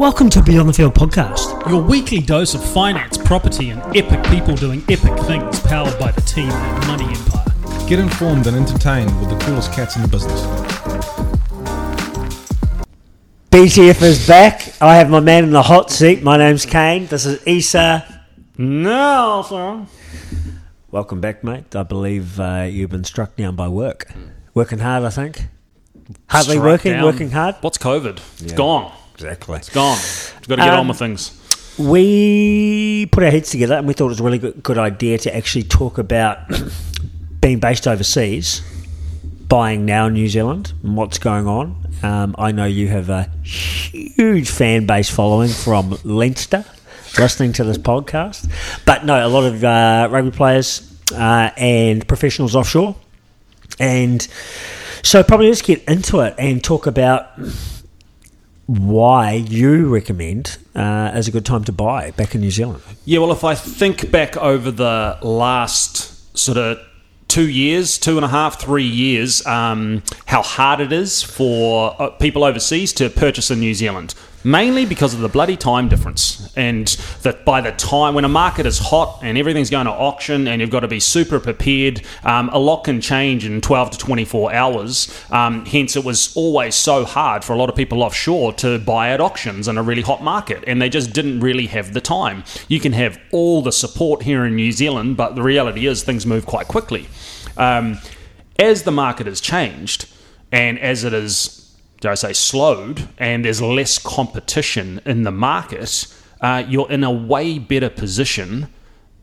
Welcome to Beyond the Field podcast. Your weekly dose of finance, property, and epic people doing epic things powered by the team at Money Empire. Get informed and entertained with the coolest cats in the business. BTF is back. I have my man in the hot seat. My name's Kane. This is Issa Nelson. Welcome back, mate. I believe uh, you've been struck down by work. Working hard, I think. Hardly Struck working, down. working hard. What's COVID? It's Yeah. gone. Exactly. It's gone. We've got to get Um, on with things. We put our heads together and we thought it was a really good, good idea to actually talk about being based overseas, buying now in New Zealand, and what's going on. Um, I know you have a huge fan base following from Leinster listening to this podcast. But no, a lot of uh, rugby players uh, and professionals offshore. And so, probably let's get into it and talk about why you recommend uh, as a good time to buy back in New Zealand. Yeah, well, if I think back over the last sort of two years, two and a half, three years, um, how hard it is for uh, people overseas to purchase in New Zealand. Mainly because of the bloody time difference. And that by the time when a market is hot and everything's going to auction and you've got to be super prepared, um, a lot can change in 12 to 24 hours. Um, hence, it was always so hard for a lot of people offshore to buy at auctions in a really hot market. And they just didn't really have the time. You can have all the support here in New Zealand, but the reality is things move quite quickly. Um, as the market has changed and as it is, dare I say, slowed and there's less competition in the market, uh, you're in a way better position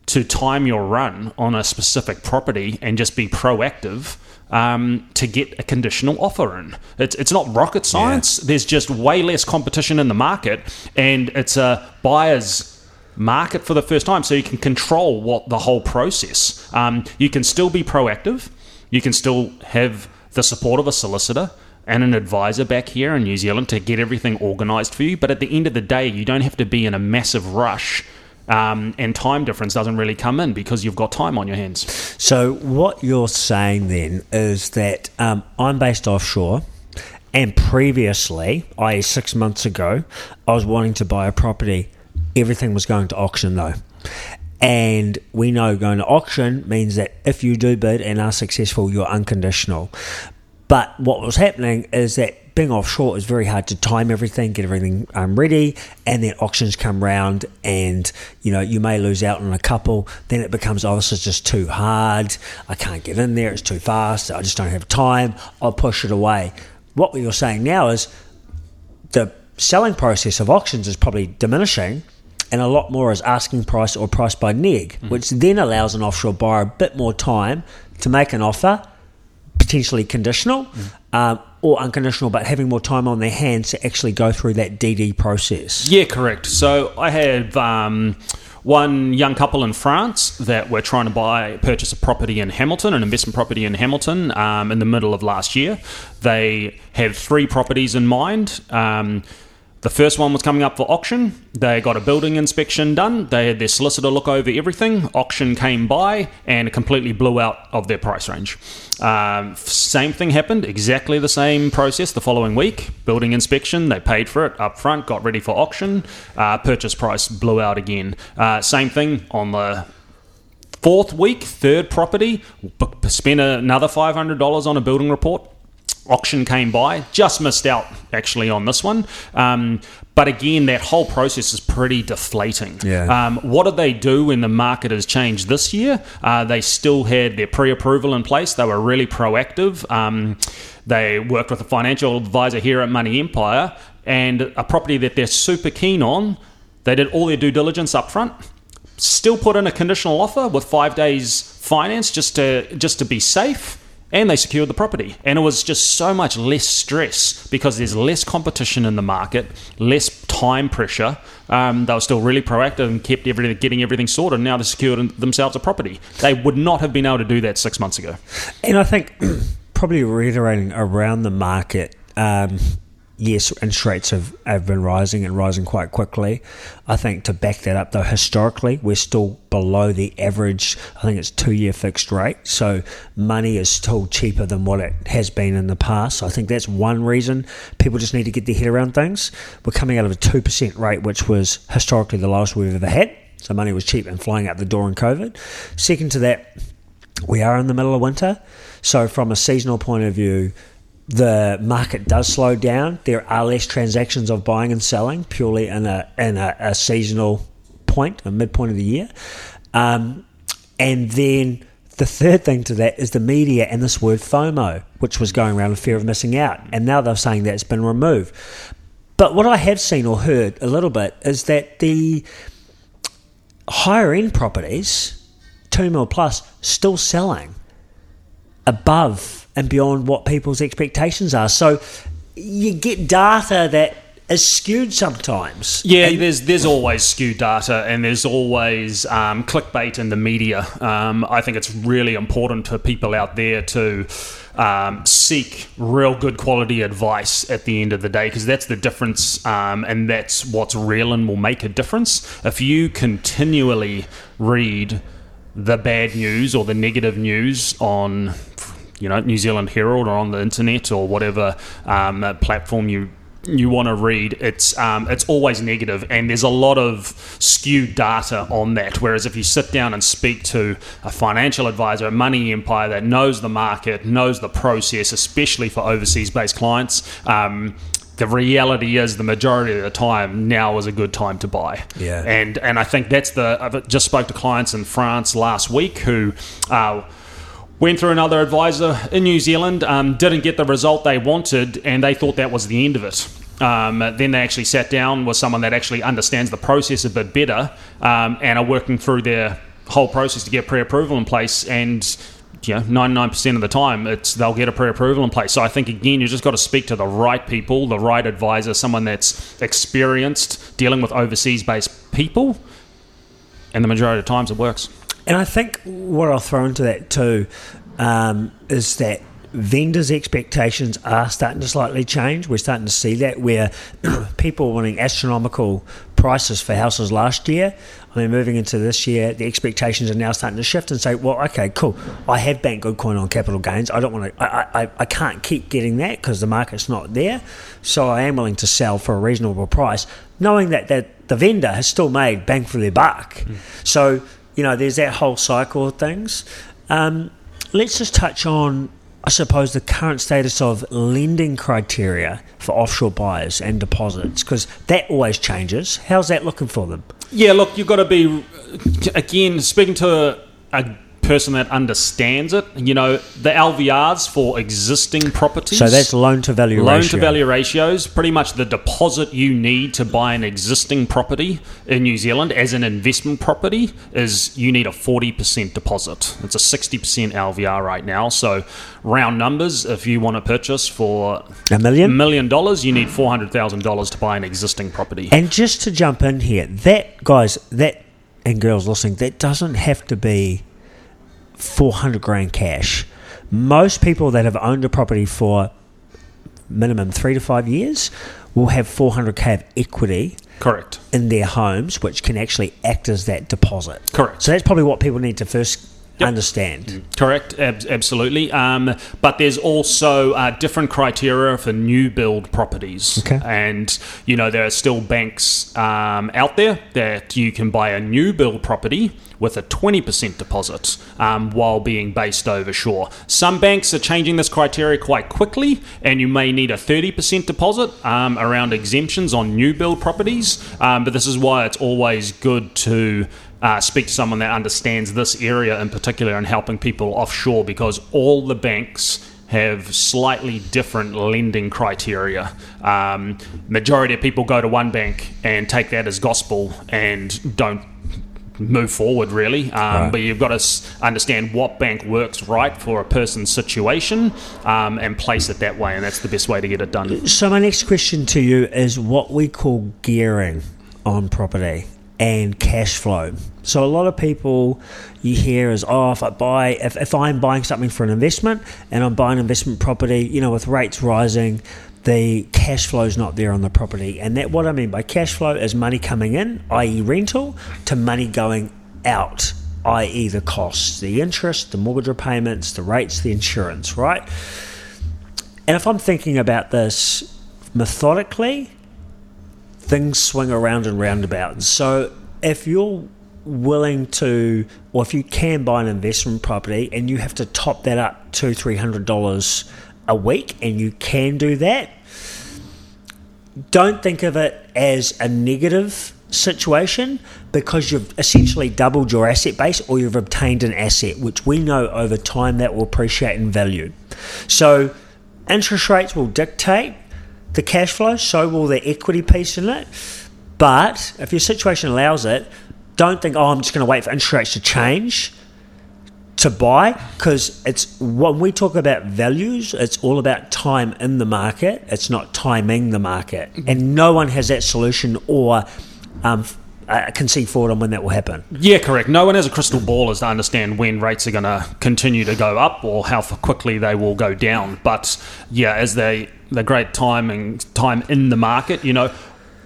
to time your run on a specific property and just be proactive um, to get a conditional offer in. It's, it's not rocket science. There's just way less competition in the market, and it's a buyer's market for the first time, so you can control what the whole process. Um, you can still be proactive. You can still have the support of a solicitor and an advisor back here in New Zealand to get everything organised for you. But at the end of the day, you don't have to be in a massive rush. Um, and time difference doesn't really come in because you've got time on your hands. So, what you're saying then is that um, I'm based offshore, and previously, i.e., six months ago, I was wanting to buy a property. Everything was going to auction though. And we know going to auction means that if you do bid and are successful, you're unconditional. But what was happening is that being offshore is very hard to time everything, get everything um, ready, and then auctions come round, and you know you may lose out on a couple. Then it becomes oh this is just too hard. I can't get in there. It's too fast. I just don't have time. I'll push it away. What you're saying now is the selling process of auctions is probably diminishing and a lot more is asking price or price by neg, which then allows an offshore buyer a bit more time to make an offer, potentially conditional um, or unconditional, but having more time on their hands to actually go through that DD process. Yeah, correct. So I have um, one young couple in France that were trying to buy, purchase a property in Hamilton, an investment property in Hamilton, um, in the middle of last year. They had three properties in mind. Um, the first one was coming up for auction. They got a building inspection done. They had their solicitor look over everything. Auction came by and completely blew out of their price range. Um, same thing happened, exactly the same process the following week. Building inspection, they paid for it up front, got ready for auction. Uh, purchase price blew out again. Uh, same thing on the fourth week, third property, spent another $500 on a building report auction came by. Just missed out actually on this one. Um, but again, that whole process is pretty deflating. Yeah. Um, what did they do when the market has changed this year? Uh, they still had their pre-approval in place. They were really proactive. Um, they worked with a financial advisor here at Money Empire, and a property that they're super keen on. They did all their due diligence up front. Still put in a conditional offer with five days finance just to just to be safe and they secured the property. And it was just so much less stress because there's less competition in the market, less time pressure. Um, they were still really proactive and kept everything, getting everything sorted. Now they secured themselves a property. They would not have been able to do that six months ago. And I think probably reiterating around the market, um, yes, interest rates have, have been rising and rising quite quickly. I think to back that up, though, historically, we're still below the average. I think it's two year fixed rate. So money is still cheaper than what it has been in the past. So I think that's one reason people just need to get their head around things. We're coming out of a 2% rate, which was historically the lowest we've ever had. So money was cheap and flying out the door in COVID. Second to that, we are in the middle of winter. So, from a seasonal point of view, the market does slow down. There are less transactions of buying and selling purely in a in a, a seasonal point, a midpoint of the year. Um, and then the third thing to that is the media and this word FOMO, which was going around the fear of missing out. And now they're saying that it's been removed. But what I have seen or heard a little bit is that the higher end properties, two mil plus, still selling above and beyond what people's expectations are. So you get data that is skewed sometimes. Yeah, And- there's there's always skewed data and there's always um, clickbait in the media. Um, I think it's really important for people out there to um, seek real good quality advice at the end of the day because that's the difference um, and that's what's real and will make a difference. If you continually read the bad news or the negative news on you know New Zealand Herald or on the internet or whatever um, platform you you want to read, it's um, it's always negative, and there's a lot of skewed data on that. Whereas if you sit down and speak to a financial advisor, a money empire that knows the market, knows the process, especially for overseas-based clients. Um, the reality is, the majority of the time, now is a good time to buy. Yeah. and and I think that's the. I've just spoke to clients in France last week who. Uh, went through another advisor in New Zealand, um, didn't get the result they wanted, and they thought that was the end of it. Um, then they actually sat down with someone that actually understands the process a bit better um, and are working through their whole process to get pre-approval in place. And you know, 99% of the time, it's they'll get a pre-approval in place. So I think again, you just got to speak to the right people, the right advisor, someone that's experienced dealing with overseas-based people, and the majority of times it works. And I think what I'll throw into that too um, is that vendors' expectations are starting to slightly change. We're starting to see that where people are wanting astronomical prices for houses last year. I mean, moving into this year, the expectations are now starting to shift and say, well, okay, cool. I have banked good coin on capital gains. I don't want to, I, I, I can't keep getting that because the market's not there. So I am willing to sell for a reasonable price, knowing that, that the vendor has still made bang for their buck. So, you know, there's that whole cycle of things. Um, let's just touch on, I suppose, the current status of lending criteria for offshore buyers and deposits, because that always changes. How's that looking for them? Yeah, look, you've got to be again speaking to a, a person that understands it. You know, the LVRs for existing properties. So that's loan to value loan ratio. to value ratios. Pretty much the deposit you need to buy an existing property in New Zealand as an investment property is you need a forty percent deposit. It's a sixty percent LVR right now. So round numbers, if you want to purchase for A million? million dollars, you need four hundred thousand dollars to buy an existing property. And just to jump in here, that guys, that and girls listening, that doesn't have to be four hundred grand cash. Most people that have owned a property for minimum three to five years will have four hundred k of equity Correct. in their homes, which can actually act as that deposit. Correct. So that's probably what people need to first Yep. understand. Correct, ab- absolutely. Um, but there's also uh, different criteria for new build properties. Okay. And, you know, there are still banks um, out there that you can buy a new build property with a 20% deposit um, while being based over shore. Some banks are changing this criteria quite quickly, and you may need a 30% deposit um, around exemptions on new build properties. Um, but this is why it's always good to uh, speak to someone that understands this area in particular and helping people offshore because all the banks have slightly different lending criteria. Um, majority of people go to one bank and take that as gospel and don't move forward really. Um, Right. But you've got to s- understand what bank works right for a person's situation um, and place it that way, and that's the best way to get it done. So my next question to you is what we call gearing on property and cash flow. So a lot of people you hear is oh if I buy if, if I'm buying something for an investment and I'm buying investment property, you know, with rates rising, the cash flow is not there on the property. And that what I mean by cash flow is money coming in, i.e., rental, to money going out, i.e., the costs, the interest, the mortgage repayments, the rates, the insurance, right? And if I'm thinking about this methodically, things swing around and roundabout. So if you're willing to, or if you can buy an investment property and you have to top that up two, three hundred dollars a week, and you can do that, don't think of it as a negative situation because you've essentially doubled your asset base or you've obtained an asset, which we know over time that will appreciate in value. So, interest rates will dictate the cash flow, so will the equity piece in it. But if your situation allows it, don't think, oh, I'm just going to wait for interest rates to change to buy because it's when we talk about values, it's all about time in the market. It's not timing the market, and no one has that solution or um, uh, can see forward on when that will happen. Yeah, correct. No one has a crystal ball as to understand when rates are going to continue to go up or how quickly they will go down. But yeah, as they the great timing time in the market, you know,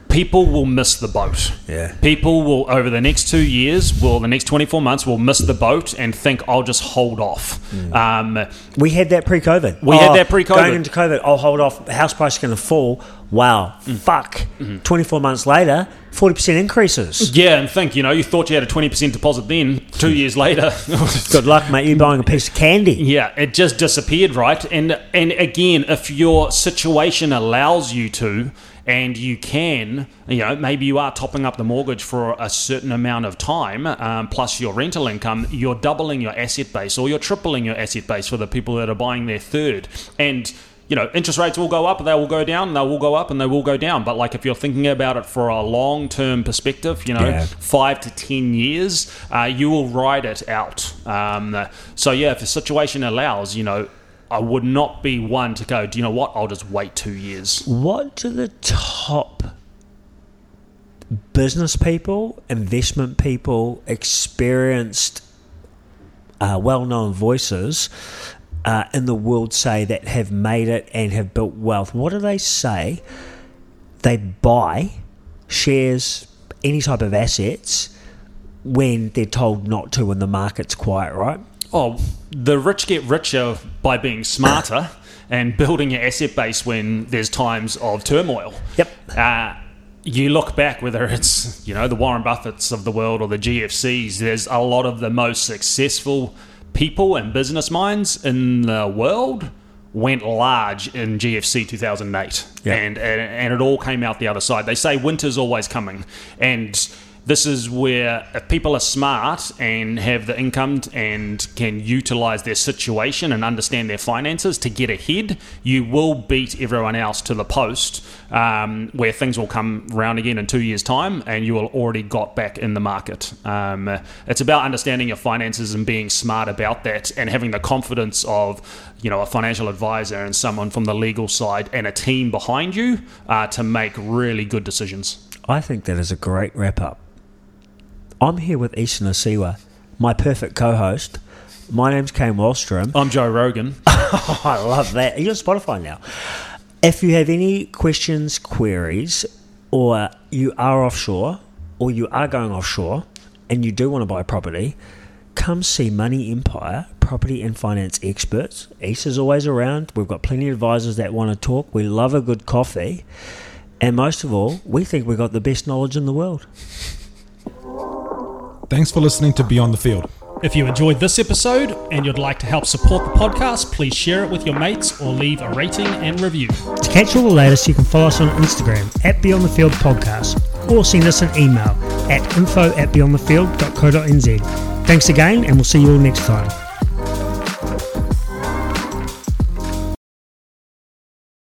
people will miss the boat. Yeah. People will over the next two years, will the next twenty four months, will miss the boat and think I'll just hold off. Um, We had that pre-COVID. Oh, We had that pre-COVID. Going into COVID, I'll hold off. House price is going to fall. Wow, Mm. fuck. Mm-hmm. Twenty-four months later, forty percent increases. yeah, and think you know you thought you had a twenty percent deposit then. Two years later, Good luck, mate. You're buying a piece of candy. Yeah, it just disappeared, right? And and again, if your situation allows you to, and you can, you know, maybe you are topping up the mortgage for a certain amount of time, um, plus your rental income, you're doubling your asset base, or you're tripling your asset base for the people that are buying their third, and. You know, interest rates will go up, they will go down, they will go up, and they will go down. But like, if you're thinking about it for a long-term perspective, you know, Yeah. five to ten years, uh, you will ride it out. Um, so yeah, if the situation allows, you know, I would not be one to go. Do you know what? I'll just wait two years. What do the top business people, investment people, experienced, uh, well known voices uh, in the world say that have made it and have built wealth? What do they say? They buy shares, any type of assets, when they're told not to when the market's quiet, right? Oh, the rich get richer by being smarter and building your asset base when there's times of turmoil. Yep. Uh, you look back, whether it's you know the Warren Buffetts of the world or the GFCs, there's a lot of the most successful people and business minds in the world went large in GFC 2008, Yeah. and, and and it all came out the other side. They say winter's always coming, and this is where if people are smart and have the income and can utilize their situation and understand their finances to get ahead, you will beat everyone else to the post um, where things will come round again in two years' time and you will already got back in the market. Um, it's about understanding your finances and being smart about that and having the confidence of you know a financial advisor and someone from the legal side and a team behind you uh, to make really good decisions. I think that is a great wrap up. I'm here with Easton Asiwa, my perfect co host. My name's Kane Wallstrom. I'm Joe Rogan. Oh, I love that. You're on Spotify now. If you have any questions, queries, or you are offshore, or you are going offshore, and you do want to buy property, come see Money Empire, property and finance experts. East is always around. We've got plenty of advisors that want to talk. We love a good coffee. And most of all, we think we've got the best knowledge in the world. Thanks for listening to Beyond the Field. If you enjoyed this episode and you'd like to help support the podcast, please share it with your mates or leave a rating and review. To catch all the latest, you can follow us on Instagram at Beyond the Field Podcast or send us an email at info at beyondthefield.co.nz. Thanks again, and we'll see you all next time.